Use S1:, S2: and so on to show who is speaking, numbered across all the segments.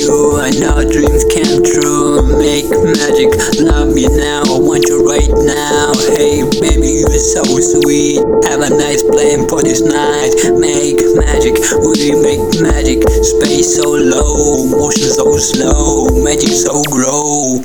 S1: Making our dreams come true. Make magic, love me now I want you right now. Hey baby, you're so sweet. Have a nice plan for this night. Make magic, we make magic. Space so low, motion so slow Magic so grow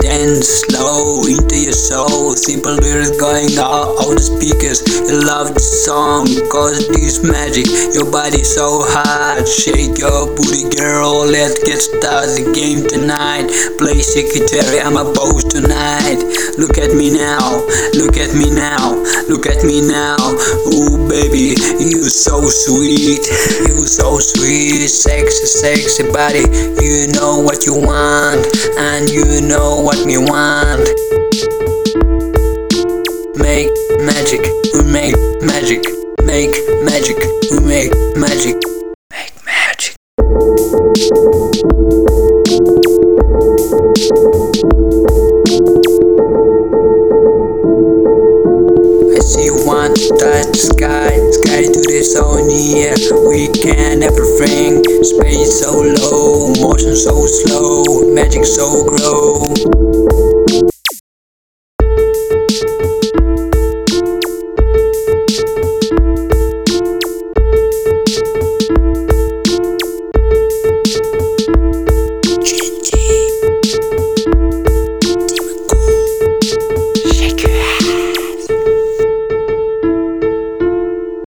S1: Dance slow into your soul. Simple lyrics going out, out the speakers. You love the song cause this magic. Your body so hot Shake your booty girl. Let's get started. The game tonight. Play secretary. I'm a boss tonight. Look at me now. Look at me now. Look at me now. Ooh baby. You so sweet. You so sweet. Sexy sexy body. You know what you want. And you know me want. Make magic, we make magic. Make magic, we make magic. Make magic. I see you want to touch the sky Sky to the so near We can everything Space so low Motion so slow Magic so grow